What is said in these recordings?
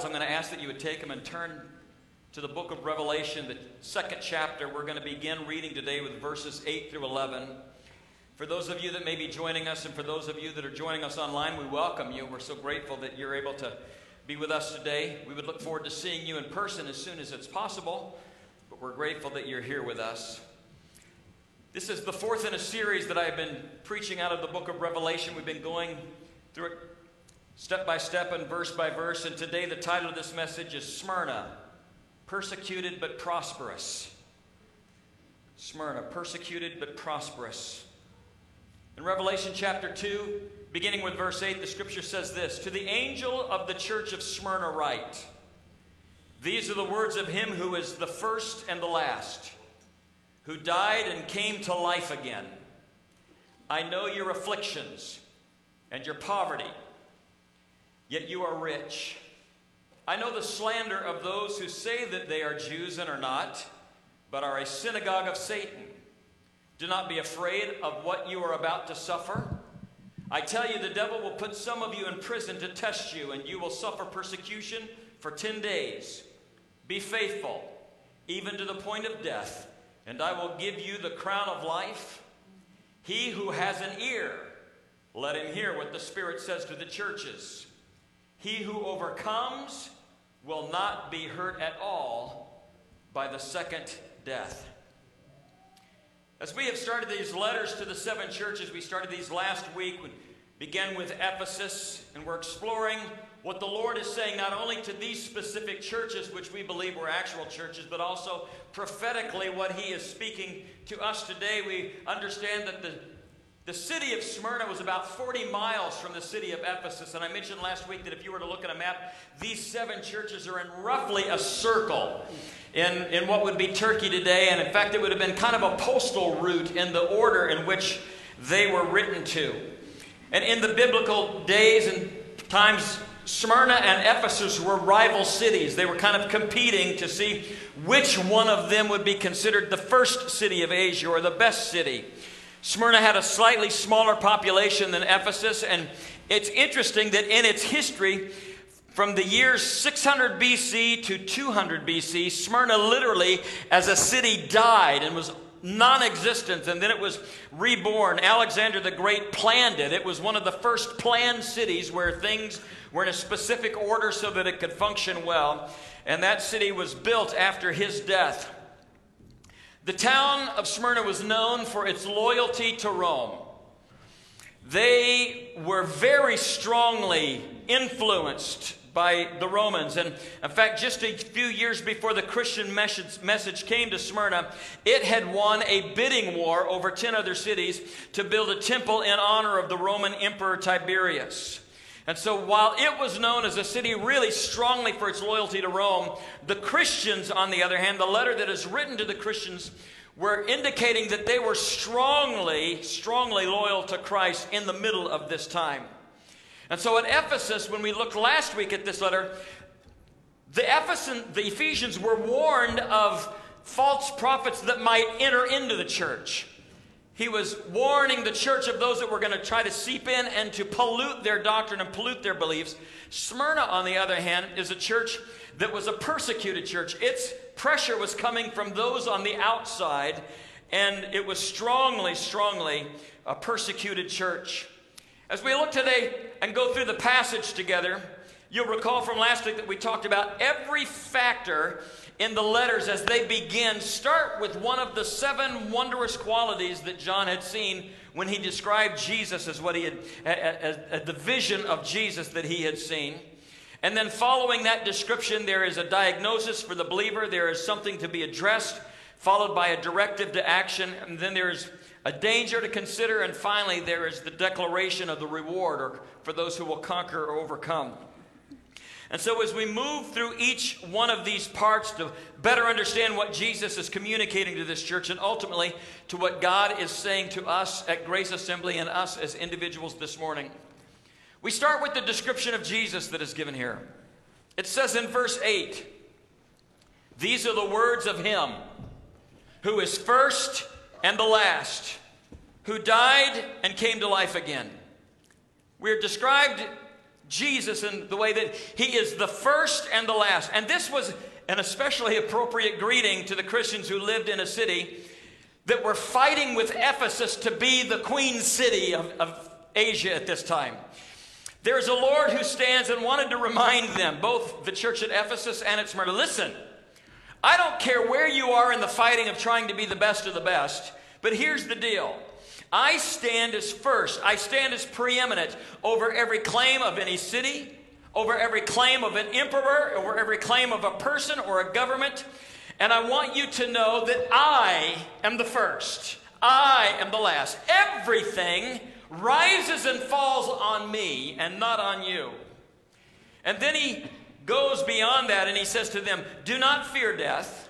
Bibles, I'm going to ask that you would take them and turn to the book of Revelation, the second chapter. We're going to begin reading today with verses 8 through 11. For those of you that may be joining us, and for those of you that are joining us online, we welcome you. We're so grateful that you're able to be with us today. We would look forward to seeing you in person as soon as it's possible, but we're grateful that you're here with us. This is the fourth in a series that I've been preaching out of the book of Revelation. We've been going through it step by step and verse by verse. And today, the title of this message is Smyrna Persecuted but Prosperous. Smyrna, persecuted but prosperous. In Revelation chapter 2, beginning with verse 8, the scripture says this To the angel of the church of Smyrna, write, These are the words of him who is the first and the last, who died and came to life again. I know your afflictions and your poverty yet you are rich. I know the slander of those who say that they are Jews and are not, but are a synagogue of Satan. Do not be afraid of what you are about to suffer. I tell you, the devil will put some of you in prison to test you, and you will suffer persecution for 10 days. Be faithful, even to the point of death, and I will give you the crown of life. He who has an ear, let him hear what the Spirit says to the churches. He who overcomes will not be hurt at all by the second death. As we have started these letters to the seven churches, we started these last week. We began with Ephesus, and we're exploring what the Lord is saying not only to these specific churches, which we believe were actual churches, but also prophetically what He is speaking to us today. We understand that the the city of Smyrna was about 40 miles from the city of Ephesus. And I mentioned last week that if you were to look at a map, these seven churches are in roughly a circle in, in what would be Turkey today. And in fact, it would have been kind of a postal route in the order in which they were written to. And in the biblical days and times, Smyrna and Ephesus were rival cities. They were kind of competing to see which one of them would be considered the first city of Asia or the best city. Smyrna had a slightly smaller population than Ephesus, and it's interesting that in its history, from the years 600 BC to 200 BC, Smyrna literally, as a city, died and was non existent, and then it was reborn. Alexander the Great planned it. It was one of the first planned cities where things were in a specific order so that it could function well. And that city was built after his death. The town of Smyrna was known for its loyalty to Rome. They were very strongly influenced by the Romans. And in fact, just a few years before the Christian message, message, came to Smyrna, it had won a bidding war over 10 other cities to build a temple in honor of the Roman Emperor Tiberius. And so, while it was known as a city really strongly for its loyalty to Rome, the Christians, on the other hand, the letter that is written to the Christians, were indicating that they were strongly, strongly loyal to Christ in the middle of this time. And so, at Ephesus, when we looked last week at this letter, the, the Ephesians were warned of false prophets that might enter into the church. He was warning the church of those that were going to try to seep in and to pollute their doctrine and pollute their beliefs. Smyrna, on the other hand, is a church that was a persecuted church. Its pressure was coming from those on the outside, and it was strongly, strongly a persecuted church. As we look today and go through the passage together, you'll recall from last week that we talked about every factor in the letters as they begin start with one of the seven wondrous qualities that John had seen when he described Jesus as what he had, as, as the vision of Jesus that he had seen. And then following that description, there is a diagnosis for the believer, there is something to be addressed, followed by a directive to action, and then there is a danger to consider, and finally, there is the declaration of the reward or for those who will conquer or overcome. And so, as we move through each one of these parts to better understand what Jesus is communicating to this church and ultimately to what God is saying to us at Grace Assembly and us as individuals this morning, we start with the description of Jesus that is given here. It says in verse 8, These are the words of Him who is first and the last, who died and came to life again. We are described Jesus in the way that he is the first and the last. And this was an especially appropriate greeting to the Christians who lived in a city that were fighting with Ephesus to be the queen city of, of Asia at this time. There's a Lord who stands and wanted to remind them, both the church at Ephesus and at Smyrna, listen, I don't care where you are in the fighting of trying to be the best of the best, but here's the deal. I stand as first, I stand as preeminent over every claim of any city, over every claim of an emperor, over every claim of a person or a government. And I want you to know that I am the first. I am the last. Everything rises and falls on me and not on you. And then he goes beyond that and he says to them, Do not fear death.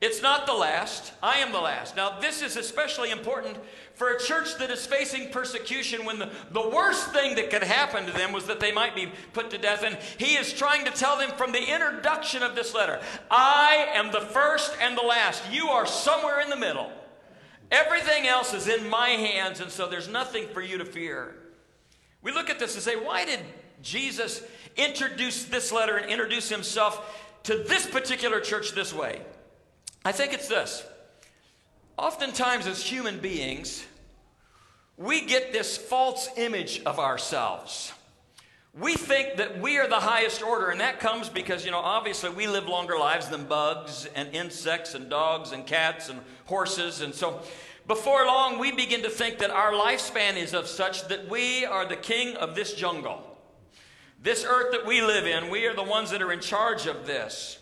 It's not the last. I am the last. Now, this is especially important for a church that is facing persecution when the, the worst thing that could happen to them was that they might be put to death. And he is trying to tell them from the introduction of this letter I am the first and the last. You are somewhere in the middle. Everything else is in my hands, and so there's nothing for you to fear. We look at this and say, why did Jesus introduce this letter and introduce himself to this particular church this way? I think it's this. Oftentimes, as human beings, we get this false image of ourselves. We think that we are the highest order, and that comes because, you know, obviously we live longer lives than bugs and insects and dogs and cats and horses. And so before long, we begin to think that our lifespan is of such that we are the king of this jungle. This earth that we live in, we are the ones that are in charge of this.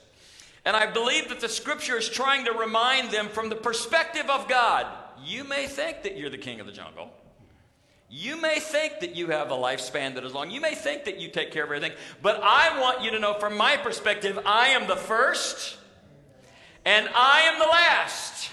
And I believe that the scripture is trying to remind them from the perspective of God. You may think that you're the king of the jungle. You may think that you have a lifespan that is long. You may think that you take care of everything. But I want you to know from my perspective, I am the first and I am the last.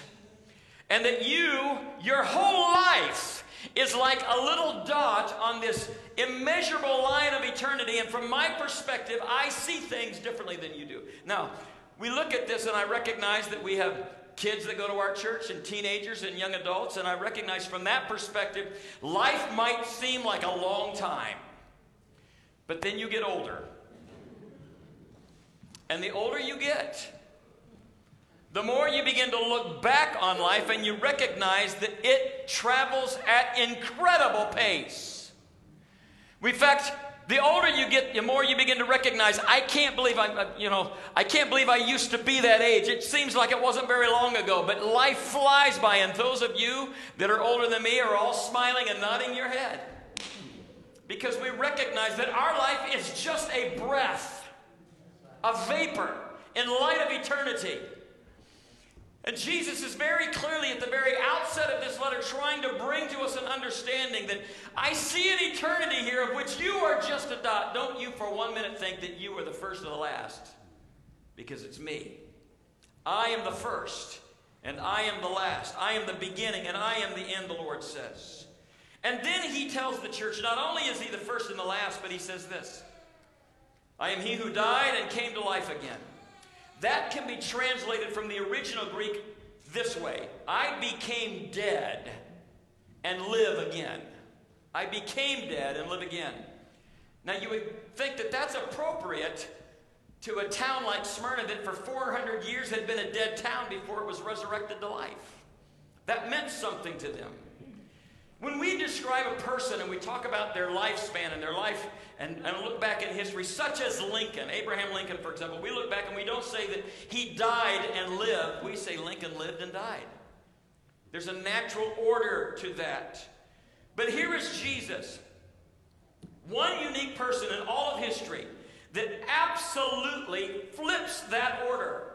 And that you, your whole life, is like a little dot on this immeasurable line of eternity. And from my perspective, I see things differently than you do. Now, we look at this and I recognize that we have kids that go to our church and teenagers and young adults, and I recognize from that perspective, life might seem like a long time. But then you get older. And the older you get, the more you begin to look back on life and you recognize that it travels at incredible pace. In fact, the older you get, the more you begin to recognize, I can't believe uh, you know, I can't believe I used to be that age. It seems like it wasn't very long ago, but life flies by, and those of you that are older than me are all smiling and nodding your head. Because we recognize that our life is just a breath, a vapor in light of eternity. And Jesus is very clearly at the very outset of this letter trying to bring to us an understanding that I see an eternity here of which you are just a dot. Don't you for one minute think that you are the first or the last, because it's me. I am the first, and I am the last. I am the beginning, and I am the end, the Lord says. And then he tells the church not only is he the first and the last, but he says this I am he who died and came to life again. That can be translated from the original Greek this way I became dead and live again. I became dead and live again. Now, you would think that that's appropriate to a town like Smyrna that for 400 years had been a dead town before it was resurrected to life. That meant something to them. When we describe a person and we talk about their lifespan and their life and, and look back in history, such as Lincoln, Abraham Lincoln, for example, we look back and we don't say that he died and lived. We say Lincoln lived and died. There's a natural order to that. But here is Jesus, one unique person in all of history that absolutely flips that order.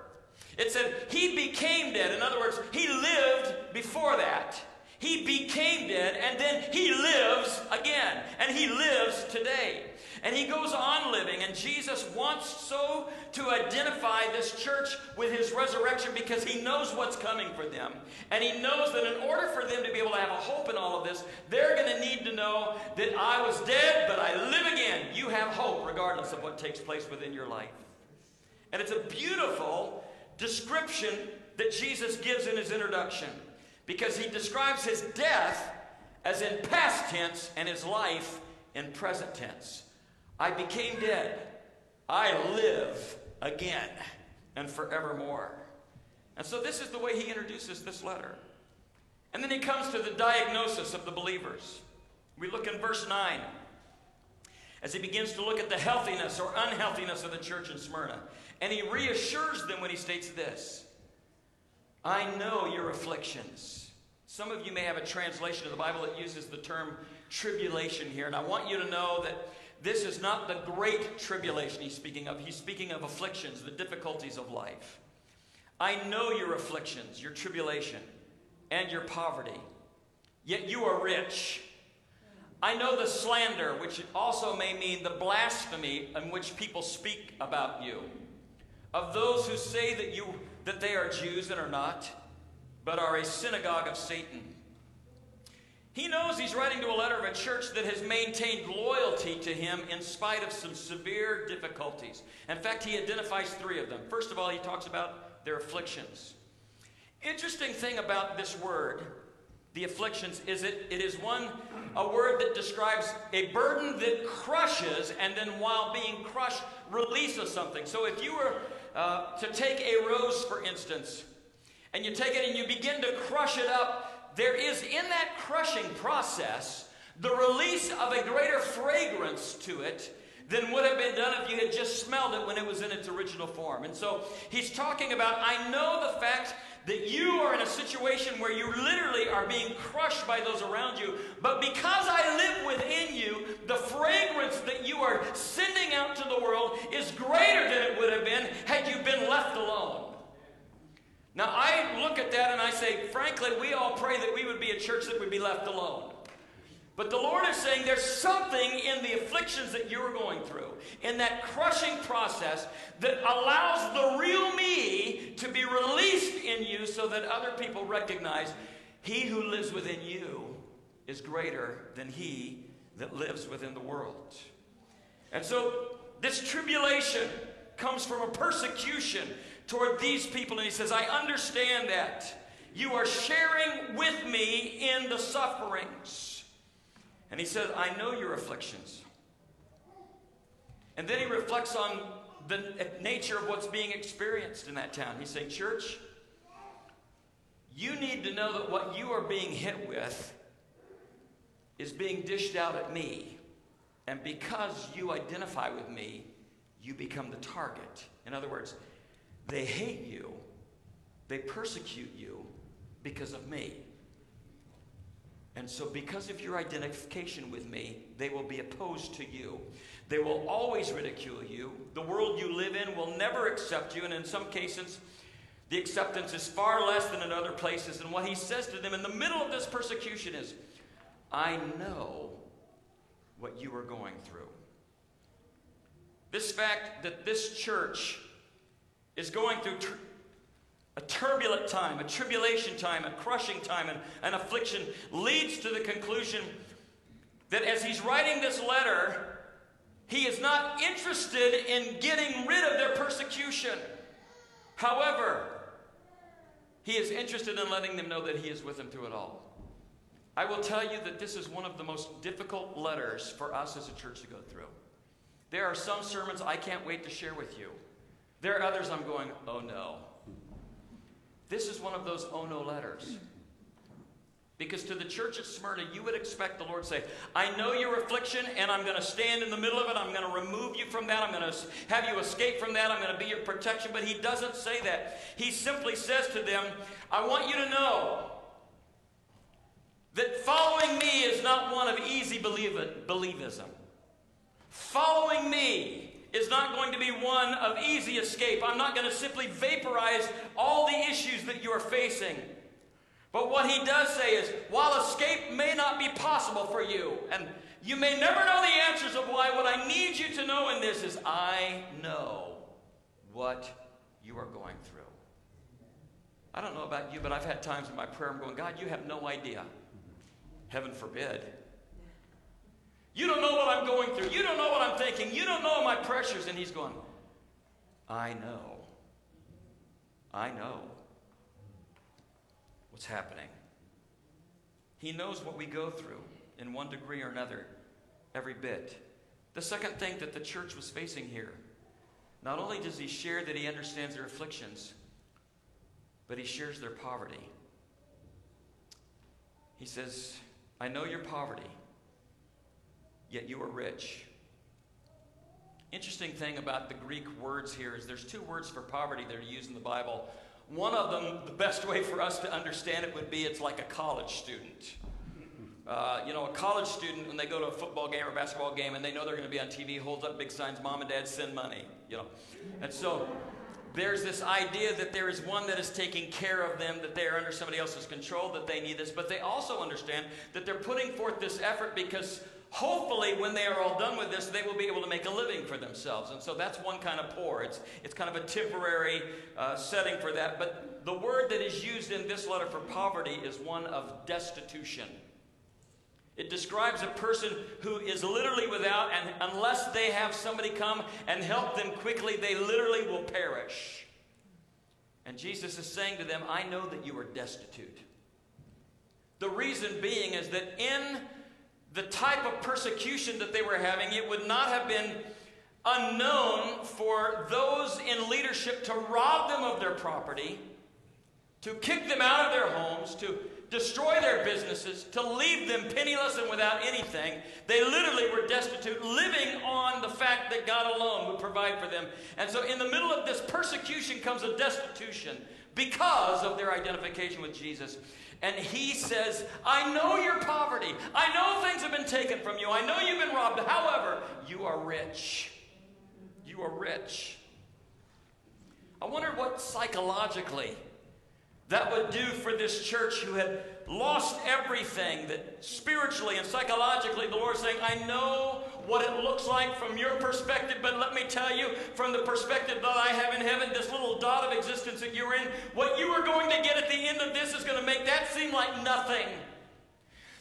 It said he became dead. In other words, he lived before that. He became dead and then he lives again. And he lives today. And he goes on living. And Jesus wants so to identify this church with his resurrection because he knows what's coming for them. And he knows that in order for them to be able to have a hope in all of this, they're going to need to know that I was dead, but I live again. You have hope regardless of what takes place within your life. And it's a beautiful description that Jesus gives in his introduction because he describes his death as in past tense and his life in present tense. I became dead. I live again and forevermore. And so this is the way he introduces this letter. And then he comes to the diagnosis of the believers. We look in verse 9 as he begins to look at the healthiness or unhealthiness of the church in Smyrna. And he reassures them when he states this I know your afflictions. Some of you may have a translation of the Bible that uses the term tribulation here. And I want you to know that this is not the great tribulation he's speaking of. He's speaking of afflictions, the difficulties of life. I know your afflictions, your tribulation, and your poverty, yet you are rich. I know the slander, which also may mean the blasphemy in which people speak about you, of those who say that you that they are Jews and are not, but are a synagogue of Satan. He knows he's writing to a letter of a church that has maintained loyalty to him in spite of some severe difficulties. In fact, he identifies three of them. First of all, he talks about their afflictions. Interesting thing about this word, the afflictions, is it, it is one, a word that describes a burden that crushes and then while being crushed releases something. So if you were uh, to take a rose, for instance, and you take it and you begin to crush it up, there is in that crushing process the release of a greater fragrance to it than would have been done if you had just smelled it when it was in its original form. And so he's talking about, I know the fact that you are in a situation where you literally are being crushed by those around you, but because I live within you, the fragrance that you are sending out to the world is greater than it would have been had you been left alone. Now, I look at that and I say, frankly, we all pray that we would be a church that would be left alone. But the Lord is saying there's something in the afflictions that you're going through, in that crushing process, that allows the real me to be released in you so that other people recognize he who lives within you is greater than he that lives within the world. And so this tribulation comes from a persecution toward these people. And he says, I understand that. You are sharing with me in the sufferings. And he says, I know your afflictions. And then he reflects on the nature of what's being experienced in that town. He's saying, Church, you need to know that what you are being hit with is being dished out at me. And because you identify with me, you become the target. In other words, they hate you, they persecute you because of me. And so, because of your identification with me, they will be opposed to you. They will always ridicule you. The world you live in will never accept you, and in some cases, the acceptance is far less than in other places. And what he says to them in the middle of this persecution is, I know what you are going through. This fact that this church is going through a turbulent time, a tribulation time, a crushing time, and an affliction leads to the conclusion that as he's writing this letter, he is not interested in getting rid of their persecution. However, he is interested in letting them know that he is with them through it all. I will tell you that this is one of the most difficult letters for us as a church to go through. There are some sermons I can't wait to share with you. There are others I'm going, oh no. This is one of those oh no letters. Because to the church at Smyrna, you would expect the Lord to say, I know your affliction, and I'm going to stand in the middle of it. I'm going to remove you from that. I'm going to have you escape from that. I'm going to be your protection. But he doesn't say that. He simply says to them, I want you to know that following me is not one of easy believism. Following me is not going to be one of easy escape. I'm not going to simply vaporize all the issues that you're facing. But what he does say is, while escape may not be possible for you, and you may never know the answers of why, what I need you to know in this is, I know what you are going through. I don't know about you, but I've had times in my prayer I'm going, God, you have no idea. Heaven forbid. You don't know what I'm going through. You don't know what I'm thinking. You don't know my pressures. And he's going, I know. I know what's happening. He knows what we go through in one degree or another every bit. The second thing that the church was facing here, not only does he share that he understands their afflictions, but he shares their poverty. He says, I know your poverty, yet you are rich. Interesting thing about the Greek words here is there's two words for poverty that are used in the Bible. One of them, the best way for us to understand it would be it's like a college student. Uh, you know, a college student, when they go to a football game or basketball game and they know they're going to be on TV, holds up big signs, Mom and Dad send money, you know. And so there's this idea that there is one that is taking care of them, that they are under somebody else's control, that they need this. But they also understand that they're putting forth this effort because hopefully when they are all done with this, they will be able to make a living for themselves. And so that's one kind of poor. It's, it's kind of a temporary uh, setting for that. But the word that is used in this letter for poverty is one of destitution. It describes a person who is literally without, and unless they have somebody come and help them quickly, they literally will perish. And Jesus is saying to them, I know that you are destitute. The reason being is that in the type of persecution that they were having, it would not have been unknown for those in leadership to rob them of their property, to kick them out of their homes, to destroy their businesses, to leave them penniless and without anything. They literally were destitute, living on the fact that God alone would provide for them. And so, in the middle of this persecution comes a destitution because of their identification with Jesus. And he says, I know your poverty. I know things have been taken from you. I know you've been robbed. However, you are rich. You are rich. I wonder what psychologically that would do for this church who had lost everything that spiritually and psychologically the Lord saying, I know what it looks like from your perspective, but let me tell you, from the perspective that I have in heaven, this little dot of existence that you're in, what you are going to get at the end of this is going to make that seem like nothing.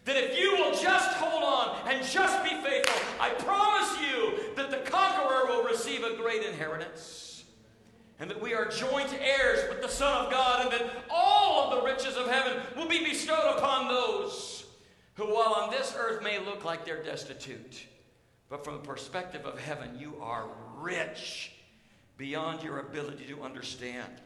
That if you will just hold on and just be faithful, I promise you that the conqueror will receive a great inheritance and that we are joint heirs with the Son of God, and that all of the riches of heaven will be bestowed upon those who, while on this earth, may look like they're destitute. But from the perspective of heaven, you are rich beyond your ability to understand.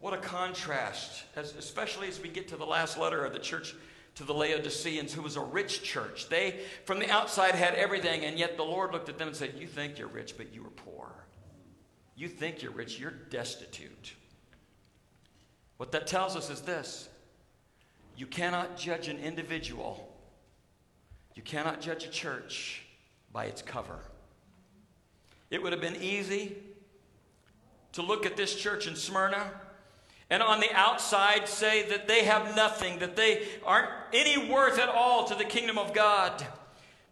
What a contrast, as, especially as we get to the last letter of the church to the Laodiceans, who was a rich church. They, from the outside, had everything, and yet the Lord looked at them and said, You think you're rich, but you are poor. You think you're rich, you're destitute. What that tells us is this you cannot judge an individual, you cannot judge a church by its cover. It would have been easy to look at this church in Smyrna and on the outside say that they have nothing, that they aren't any worth at all to the kingdom of God.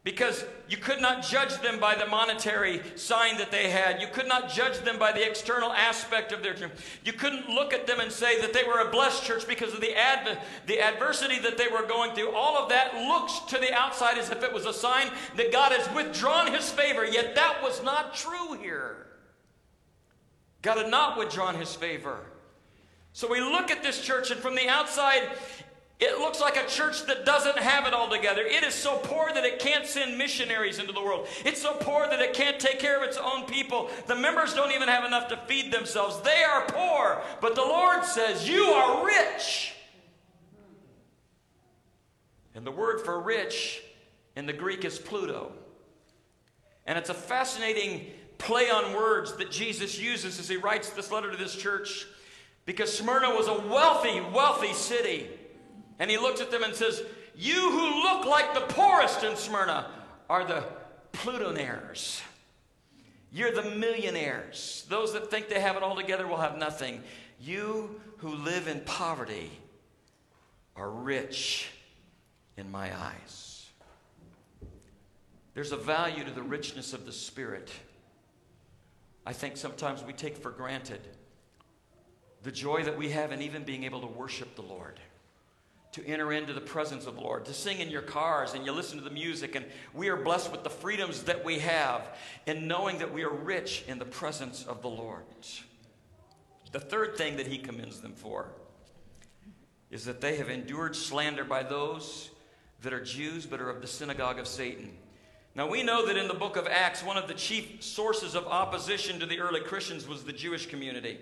Because you could not judge them by the monetary sign that they had. You could not judge them by the external aspect of their church. You couldn't look at them and say that they were a blessed church because of the, adv- the adversity that they were going through. All of that looks to the outside as if it was a sign that God has withdrawn his favor, yet that was not true here. God had not withdrawn his favor. So we look at this church, and from the outside, it looks like a church that doesn't have it all together. It is so poor that it can't send missionaries into the world. It's so poor that it can't take care of its own people. The members don't even have enough to feed themselves. They are poor. But the Lord says, You are rich. And the word for rich in the Greek is Pluto. And it's a fascinating play on words that Jesus uses as he writes this letter to this church because Smyrna was a wealthy, wealthy city. And he looks at them and says, You who look like the poorest in Smyrna are the plutonaires. You're the millionaires. Those that think they have it all together will have nothing. You who live in poverty are rich in my eyes. There's a value to the richness of the Spirit. I think sometimes we take for granted the joy that we have in even being able to worship the Lord to enter into the presence of the Lord, to sing in your cars and you listen to the music. And we are blessed with the freedoms that we have in knowing that we are rich in the presence of the Lord. The third thing that he commends them for is that they have endured slander by those that are Jews but are of the synagogue of Satan. Now, we know that in the book of Acts, one of the chief sources of opposition to the early Christians was the Jewish community.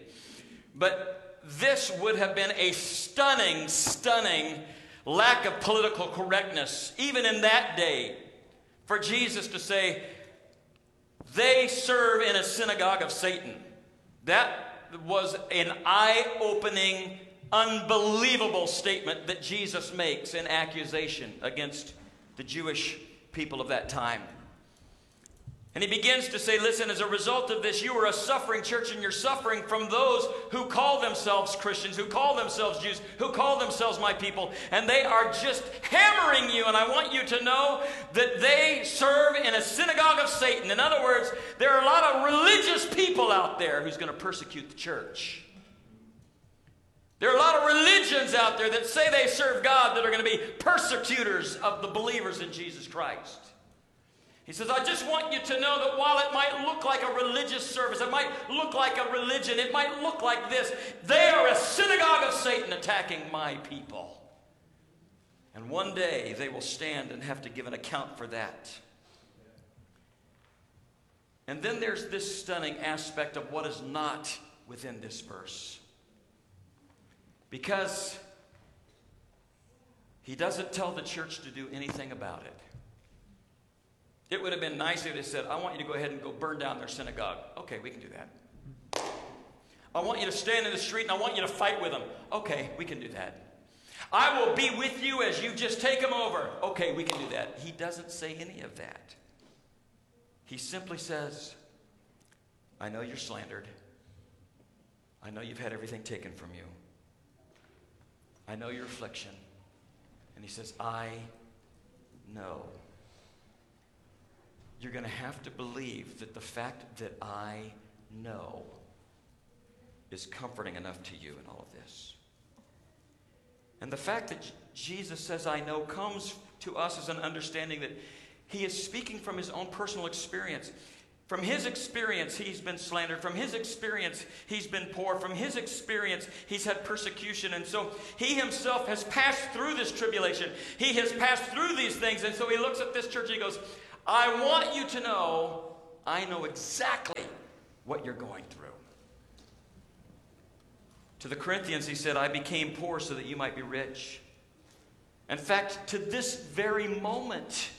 But this would have been a stunning, stunning lack of political correctness, even in that day, for Jesus to say, they serve in a synagogue of Satan. That was an eye opening, unbelievable statement that Jesus makes in accusation against the Jewish people of that time. And he begins to say, Listen, as a result of this, you are a suffering church, and you're suffering from those who call themselves Christians, who call themselves Jews, who call themselves my people, and they are just hammering you. And I want you to know that they serve in a synagogue of Satan. In other words, there are a lot of religious people out there who's going to persecute the church. There are a lot of religions out there that say they serve God that are going to be persecutors of the believers in Jesus Christ. He says, I just want you to know that while it might look like a religious service, it might look like a religion, it might look like this, they are a synagogue of Satan attacking my people. And one day they will stand and have to give an account for that. And then there's this stunning aspect of what is not within this verse. Because he doesn't tell the church to do anything about it. It would have been nice if they said, I want you to go ahead and go burn down their synagogue. Okay, we can do that. I want you to stand in the street and I want you to fight with them. Okay, we can do that. I will be with you as you just take them over. Okay, we can do that. He doesn't say any of that. He simply says, I know you're slandered. I know you've had everything taken from you. I know your affliction. And he says, I know. You're going to have to believe that the fact that I know is comforting enough to you in all of this. And the fact that Jesus says, I know, comes to us as an understanding that he is speaking from his own personal experience. From his experience, he's been slandered. From his experience, he's been poor. From his experience, he's had persecution. And so he himself has passed through this tribulation. He has passed through these things. And so he looks at this church and he goes, I want you to know I know exactly what you're going through. To the Corinthians, he said, I became poor so that you might be rich. In fact, to this very moment,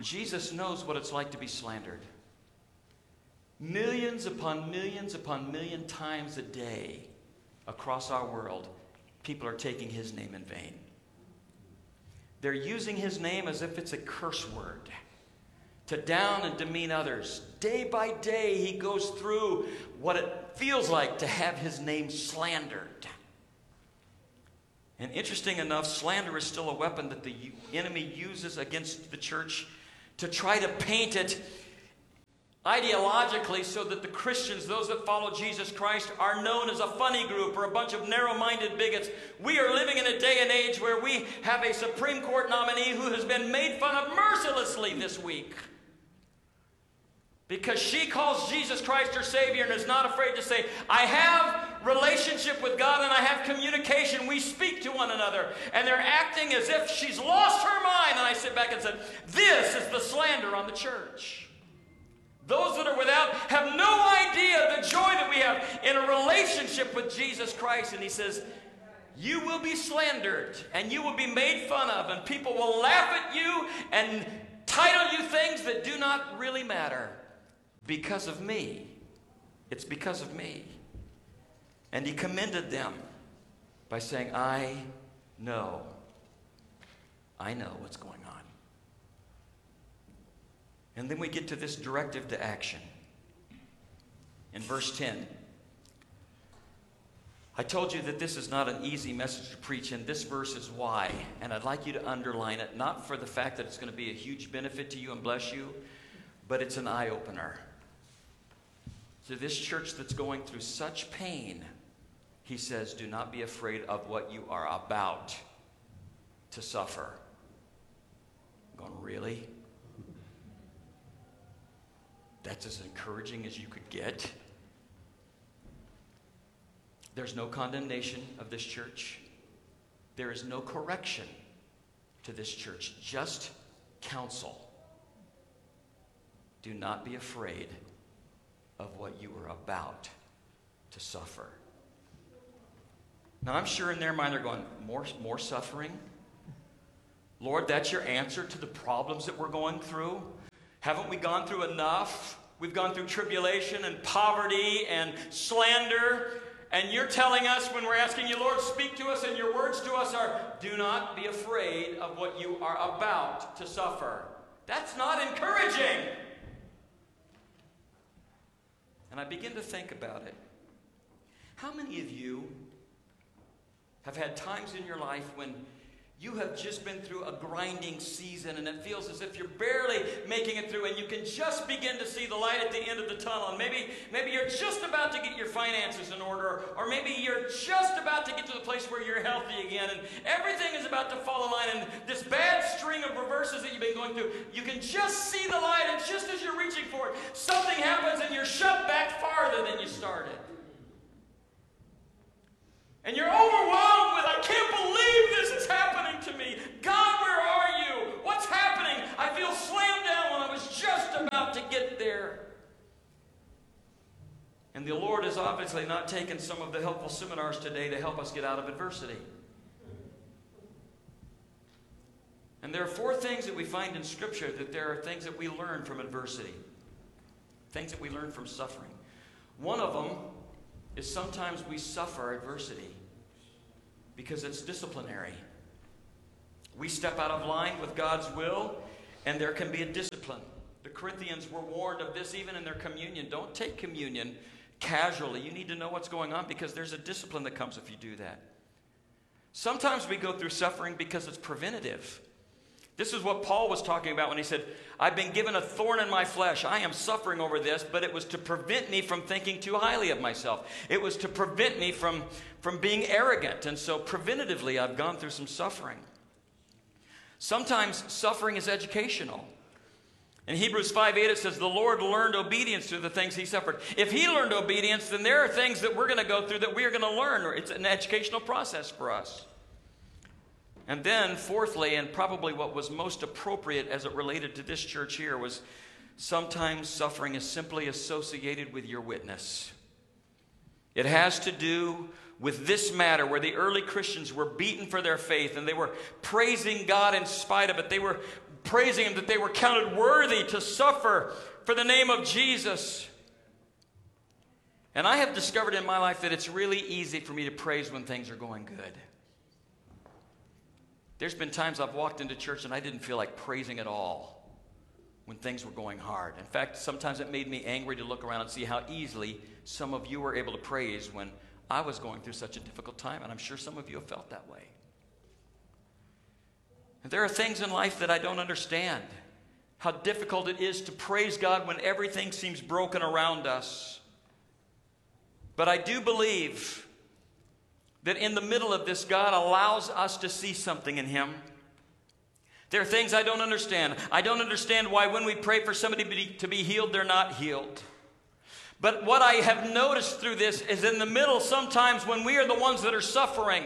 Jesus knows what it's like to be slandered. Millions upon millions upon million times a day across our world, people are taking his name in vain. They're using his name as if it's a curse word to down and demean others. Day by day, he goes through what it feels like to have his name slandered. And interesting enough, slander is still a weapon that the enemy uses against the church to try to paint it ideologically so that the Christians, those that follow Jesus Christ, are known as a funny group or a bunch of narrow minded bigots. We are living in a day and age where we have a Supreme Court nominee who has been made fun of mercilessly this week. Because she calls Jesus Christ her Savior and is not afraid to say, I have relationship with God and I have communication. We speak to one another. And they're acting as if she's lost her mind. And I sit back and said, This is the slander on the church. Those that are without have no idea the joy that we have in a relationship with Jesus Christ. And he says, You will be slandered and you will be made fun of, and people will laugh at you and title you things that do not really matter because of me. It's because of me. And he commended them by saying, I know. I know what's going on. And then we get to this directive to action. In verse 10, I told you that this is not an easy message to preach, and this verse is why. And I'd like you to underline it, not for the fact that it's going to be a huge benefit to you and bless you, but it's an eye opener. To this church that's going through such pain, he says, Do not be afraid of what you are about to suffer. I'm going, really? That's as encouraging as you could get. There's no condemnation of this church. There is no correction to this church, just counsel. do not be afraid of what you are about to suffer. Now, I'm sure in their mind they're going, more, more suffering? Lord, that's your answer to the problems that we're going through? Haven't we gone through enough? We've gone through tribulation and poverty and slander. And you're telling us when we're asking you, Lord, speak to us, and your words to us are, do not be afraid of what you are about to suffer. That's not encouraging. And I begin to think about it. How many of you have had times in your life when you have just been through a grinding season and it feels as if you're barely making it through and you can just begin to see the light at the end of the tunnel. And maybe, maybe you're just about to get your finances in order, or maybe you're just about to get to the place where you're healthy again and everything is about to fall in line. And this bad string of reverses that you've been going through, you can just see the light, and just as you're reaching for it, something happens and you're shoved back farther than you started. And you're overwhelmed with, I can't believe this is happening to me. God, where are you? What's happening? I feel slammed down when I was just about to get there. And the Lord has obviously not taken some of the helpful seminars today to help us get out of adversity. And there are four things that we find in Scripture that there are things that we learn from adversity, things that we learn from suffering. One of them is sometimes we suffer adversity because it's disciplinary. We step out of line with God's will, and there can be a discipline. The Corinthians were warned of this even in their communion. Don't take communion casually. You need to know what's going on because there's a discipline that comes if you do that. Sometimes we go through suffering because it's preventative. This is what Paul was talking about when he said, I've been given a thorn in my flesh. I am suffering over this, but it was to prevent me from thinking too highly of myself. It was to prevent me from, from being arrogant. And so, preventatively, I've gone through some suffering. Sometimes suffering is educational. In Hebrews 5 8, it says, The Lord learned obedience through the things he suffered. If he learned obedience, then there are things that we're going to go through that we are going to learn. It's an educational process for us. And then, fourthly, and probably what was most appropriate as it related to this church here, was sometimes suffering is simply associated with your witness. It has to do with this matter where the early Christians were beaten for their faith and they were praising God in spite of it. They were praising Him that they were counted worthy to suffer for the name of Jesus. And I have discovered in my life that it's really easy for me to praise when things are going good. There's been times I've walked into church and I didn't feel like praising at all when things were going hard. In fact, sometimes it made me angry to look around and see how easily some of you were able to praise when I was going through such a difficult time, and I'm sure some of you have felt that way. And there are things in life that I don't understand. How difficult it is to praise God when everything seems broken around us. But I do believe that in the middle of this, God allows us to see something in Him. There are things I don't understand. I don't understand why when we pray for somebody to be healed, they're not healed. But what I have noticed through this is in the middle, sometimes when we are the ones that are suffering.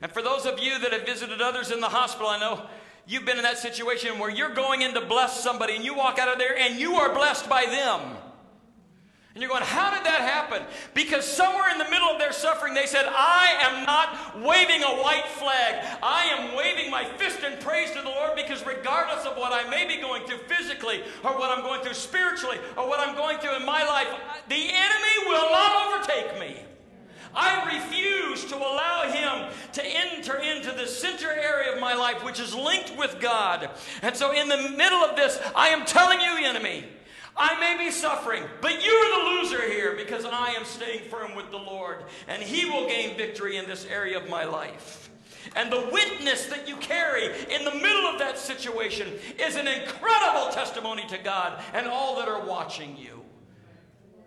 And for those of you that have visited others in the hospital, I know you've been in that situation where you're going in to bless somebody and you walk out of there and you are blessed by them. And you're going, how did that happen? Because somewhere in the middle of their suffering, they said, I am not waving a white flag. I am waving my fist in praise to the Lord because regardless of what I may be going through physically, or what I'm going through spiritually, or what I'm going through in my life, the enemy will not overtake me. I refuse to allow him to enter into the center area of my life, which is linked with God. And so, in the middle of this, I am telling you, enemy, I may be suffering, but you're the loser here because I am staying firm with the Lord, and He will gain victory in this area of my life. And the witness that you carry in the middle of that situation is an incredible testimony to God and all that are watching you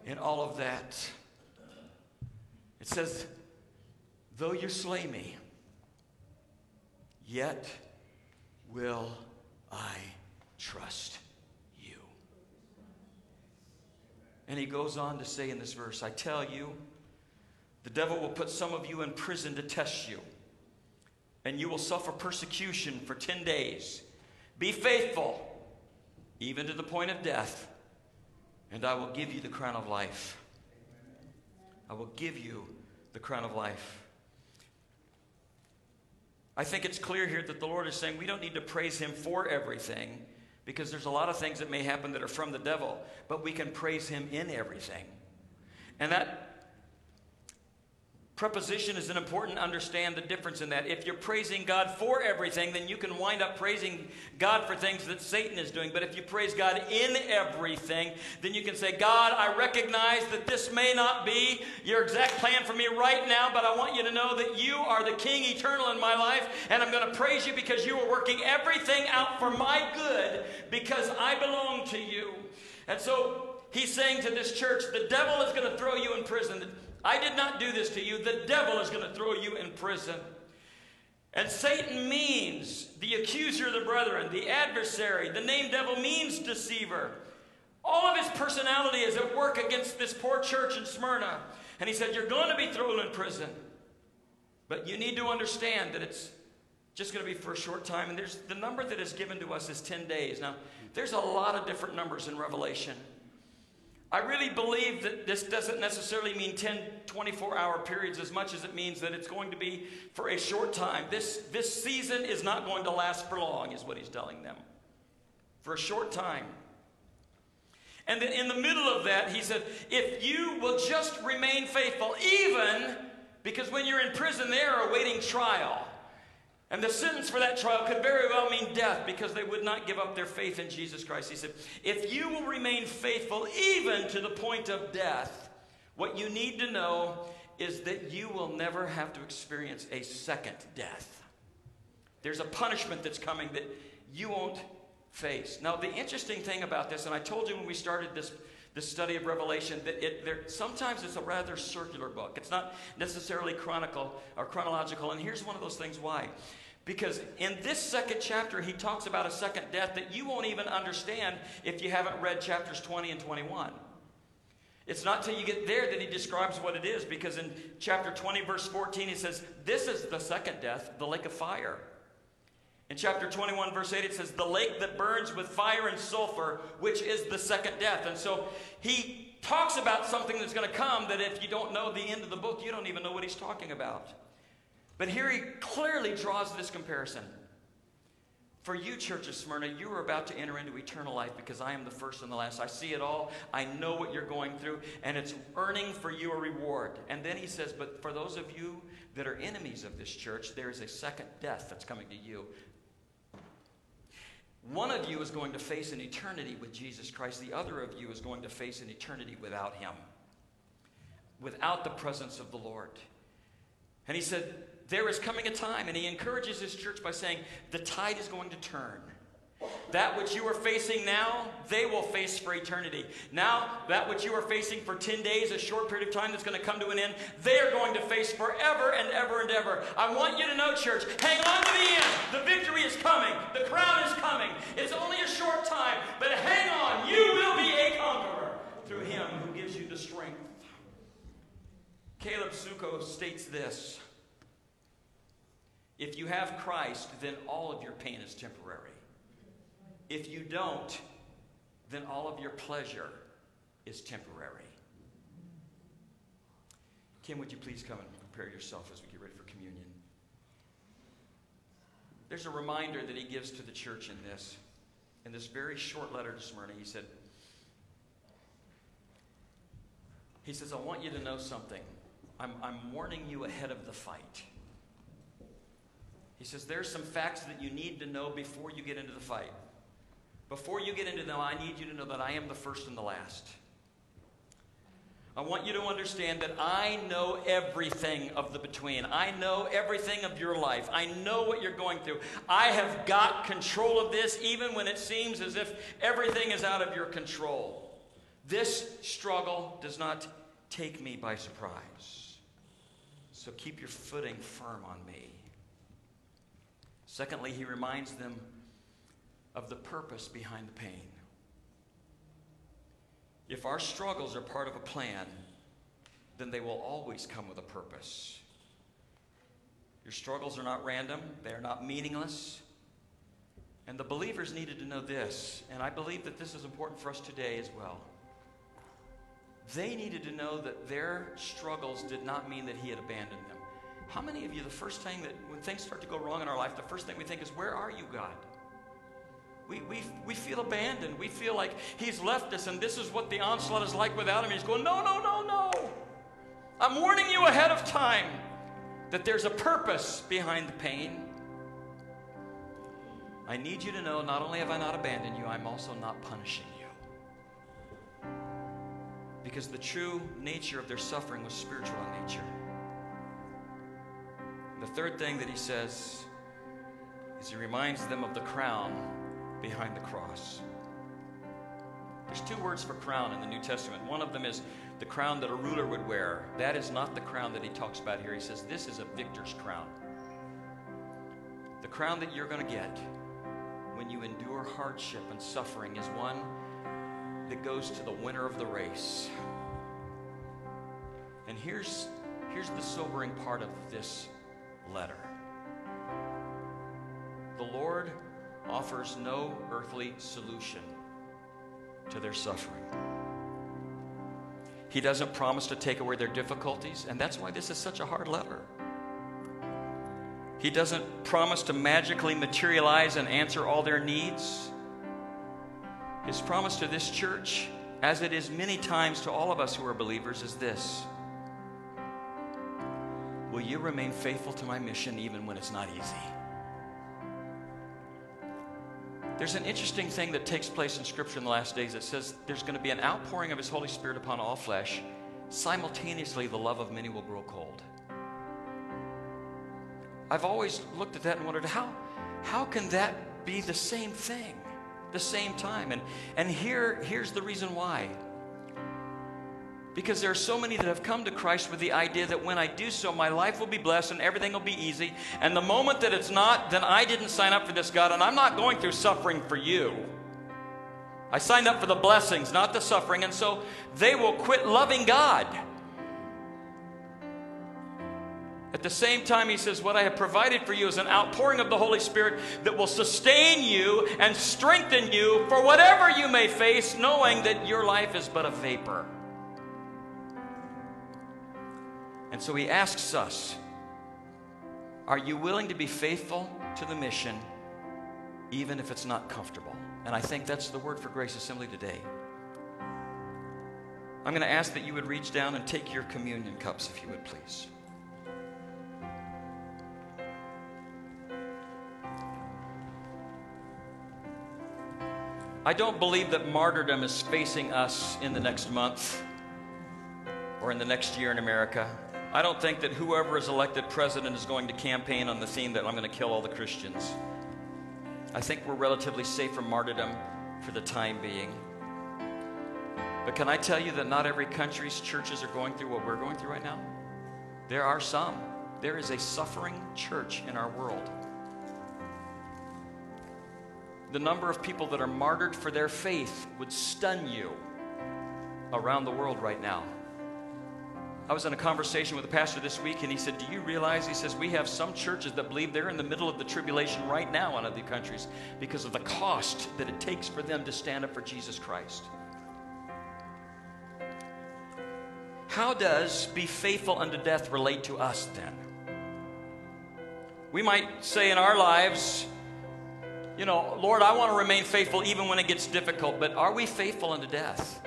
in all of that. It says, Though you slay me, yet will I trust And he goes on to say in this verse, I tell you, the devil will put some of you in prison to test you, and you will suffer persecution for 10 days. Be faithful, even to the point of death, and I will give you the crown of life. I will give you the crown of life. I think it's clear here that the Lord is saying we don't need to praise Him for everything because there's a lot of things that may happen that are from the devil, but we can praise Him in everything. And that preposition is an important understand the difference in that. If you're praising God for everything, then you can wind up praising God for things that Satan is doing. But if you praise God in everything, then you can say, God, I recognize that this may not be your exact plan for me right now, but I want you to know that you are the King eternal in my life, and I'm going to praise you because you are working everything out for my good because I belong to you. And so he's saying to this church, the devil is going to throw you in prison. I did not do this to you. The devil is going to throw you in prison. And Satan means the accuser of the brethren, the adversary. The name devil means deceiver. All of his personality is at work against this poor church in Smyrna. And he said, You're going to be thrown in prison. But you need to understand that it's just going to be for a short time. And there's the number that is given to us is 10 days. Now, there's a lot of different numbers in Revelation. I really believe that this doesn't necessarily mean 10, 24 hour periods as much as it means that it's going to be for a short time. This, this season is not going to last for long, is what he's telling them. For a short time. And then in the middle of that, he said, if you will just remain faithful, even because when you're in prison, they are awaiting trial. And the sentence for that trial could very well mean death because they would not give up their faith in Jesus Christ. He said, If you will remain faithful even to the point of death, what you need to know is that you will never have to experience a second death. There's a punishment that's coming that you won't face. Now, the interesting thing about this, and I told you when we started this the study of Revelation, that it, there, sometimes it's a rather circular book. It's not necessarily chronicle or chronological. And here's one of those things why. Because in this second chapter, he talks about a second death that you won't even understand if you haven't read chapters 20 and 21. It's not till you get there that he describes what it is, because in chapter 20, verse 14, he says, This is the second death, the lake of fire. In chapter 21, verse 8, it says, The lake that burns with fire and sulfur, which is the second death. And so he talks about something that's going to come that if you don't know the end of the book, you don't even know what he's talking about. But here he clearly draws this comparison. For you, Church of Smyrna, you are about to enter into eternal life because I am the first and the last. I see it all. I know what you're going through, and it's earning for you a reward. And then he says, But for those of you that are enemies of this church, there is a second death that's coming to you. One of you is going to face an eternity with Jesus Christ, the other of you is going to face an eternity without Him, without the presence of the Lord. And He said, There is coming a time, and He encourages His church by saying, The tide is going to turn. That which you are facing now, they will face for eternity. Now, that which you are facing for 10 days, a short period of time that's going to come to an end, they are going to face forever and ever and ever. I want you to know, church, hang on to the end. The victory is coming, the crown is coming. It's only a short time, but hang on. You will be a conqueror through Him who gives you the strength. Caleb Suko states this If you have Christ, then all of your pain is temporary. If you don't, then all of your pleasure is temporary. Kim, would you please come and prepare yourself as we get ready for communion? There's a reminder that he gives to the church in this. In this very short letter to Smyrna, he said, He says, I want you to know something. I'm, I'm warning you ahead of the fight. He says, There's some facts that you need to know before you get into the fight. Before you get into them, I need you to know that I am the first and the last. I want you to understand that I know everything of the between. I know everything of your life. I know what you're going through. I have got control of this even when it seems as if everything is out of your control. This struggle does not take me by surprise. So keep your footing firm on me. Secondly, he reminds them of the purpose behind the pain. If our struggles are part of a plan, then they will always come with a purpose. Your struggles are not random, they are not meaningless. And the believers needed to know this, and I believe that this is important for us today as well. They needed to know that their struggles did not mean that He had abandoned them. How many of you, the first thing that when things start to go wrong in our life, the first thing we think is, Where are you, God? We, we, we feel abandoned. We feel like He's left us, and this is what the onslaught is like without Him. He's going, No, no, no, no. I'm warning you ahead of time that there's a purpose behind the pain. I need you to know not only have I not abandoned you, I'm also not punishing you. Because the true nature of their suffering was spiritual in nature. The third thing that he says is he reminds them of the crown behind the cross. There's two words for crown in the New Testament. One of them is the crown that a ruler would wear. That is not the crown that he talks about here. He says this is a victor's crown. The crown that you're going to get when you endure hardship and suffering is one that goes to the winner of the race. And here's, here's the sobering part of this letter the Lord offers no earthly solution to their suffering. He doesn't promise to take away their difficulties, and that's why this is such a hard letter. He doesn't promise to magically materialize and answer all their needs. His promise to this church, as it is many times to all of us who are believers, is this Will you remain faithful to my mission even when it's not easy? There's an interesting thing that takes place in Scripture in the last days. that says there's going to be an outpouring of His Holy Spirit upon all flesh. Simultaneously, the love of many will grow cold. I've always looked at that and wondered how, how can that be the same thing, the same time? And, and here, here's the reason why. Because there are so many that have come to Christ with the idea that when I do so, my life will be blessed and everything will be easy. And the moment that it's not, then I didn't sign up for this, God, and I'm not going through suffering for you. I signed up for the blessings, not the suffering. And so they will quit loving God. At the same time, he says, What I have provided for you is an outpouring of the Holy Spirit that will sustain you and strengthen you for whatever you may face, knowing that your life is but a vapor. And so he asks us Are you willing to be faithful to the mission, even if it's not comfortable? And I think that's the word for Grace Assembly today. I'm going to ask that you would reach down and take your communion cups, if you would please. I don't believe that martyrdom is facing us in the next month or in the next year in America. I don't think that whoever is elected president is going to campaign on the theme that I'm going to kill all the Christians. I think we're relatively safe from martyrdom for the time being. But can I tell you that not every country's churches are going through what we're going through right now? There are some. There is a suffering church in our world. The number of people that are martyred for their faith would stun you around the world right now. I was in a conversation with a pastor this week, and he said, Do you realize? He says, We have some churches that believe they're in the middle of the tribulation right now in other countries because of the cost that it takes for them to stand up for Jesus Christ. How does be faithful unto death relate to us then? We might say in our lives, you know, Lord, I want to remain faithful even when it gets difficult, but are we faithful unto death?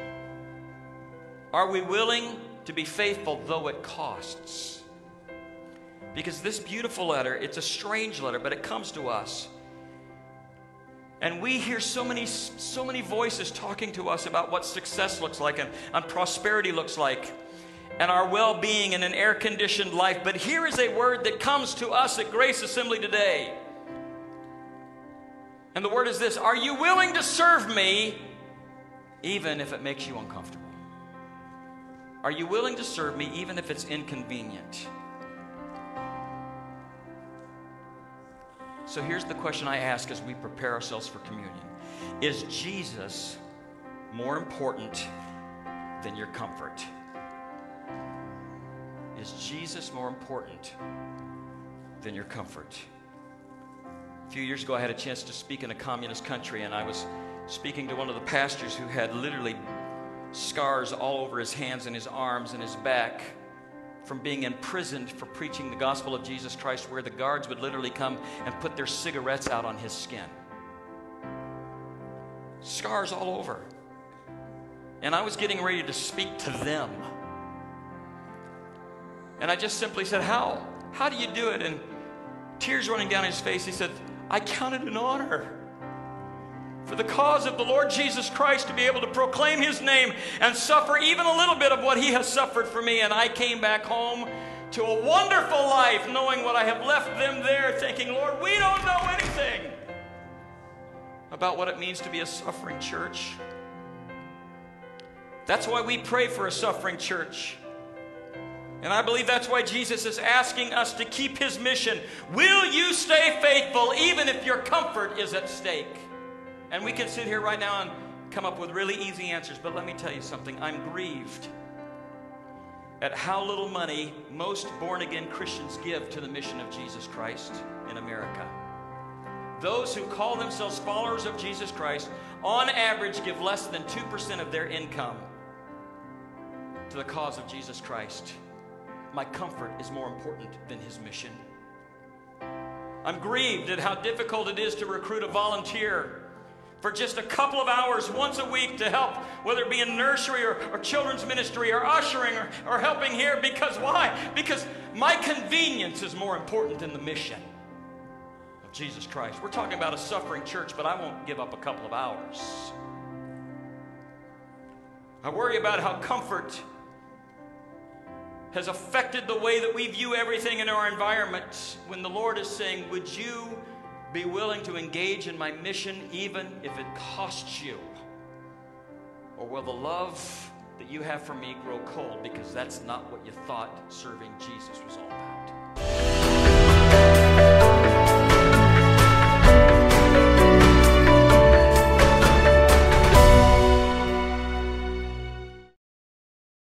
Are we willing to be faithful though it costs? Because this beautiful letter, it's a strange letter, but it comes to us. And we hear so many, so many voices talking to us about what success looks like and, and prosperity looks like and our well being in an air conditioned life. But here is a word that comes to us at Grace Assembly today. And the word is this Are you willing to serve me even if it makes you uncomfortable? Are you willing to serve me even if it's inconvenient? So here's the question I ask as we prepare ourselves for communion Is Jesus more important than your comfort? Is Jesus more important than your comfort? A few years ago, I had a chance to speak in a communist country, and I was speaking to one of the pastors who had literally scars all over his hands and his arms and his back from being imprisoned for preaching the gospel of Jesus Christ, where the guards would literally come and put their cigarettes out on his skin. Scars all over. And I was getting ready to speak to them. And I just simply said, How? How do you do it? And tears running down his face, he said, I count it an honor for the cause of the Lord Jesus Christ to be able to proclaim his name and suffer even a little bit of what he has suffered for me. And I came back home to a wonderful life, knowing what I have left them there, thinking, Lord, we don't know anything about what it means to be a suffering church. That's why we pray for a suffering church. And I believe that's why Jesus is asking us to keep his mission. Will you stay faithful even if your comfort is at stake? And we can sit here right now and come up with really easy answers, but let me tell you something. I'm grieved at how little money most born again Christians give to the mission of Jesus Christ in America. Those who call themselves followers of Jesus Christ, on average, give less than 2% of their income to the cause of Jesus Christ. My comfort is more important than his mission. I'm grieved at how difficult it is to recruit a volunteer for just a couple of hours once a week to help, whether it be in nursery or, or children's ministry or ushering or, or helping here. Because why? Because my convenience is more important than the mission of Jesus Christ. We're talking about a suffering church, but I won't give up a couple of hours. I worry about how comfort has affected the way that we view everything in our environment when the Lord is saying, Would you be willing to engage in my mission even if it costs you? Or will the love that you have for me grow cold because that's not what you thought serving Jesus was all about?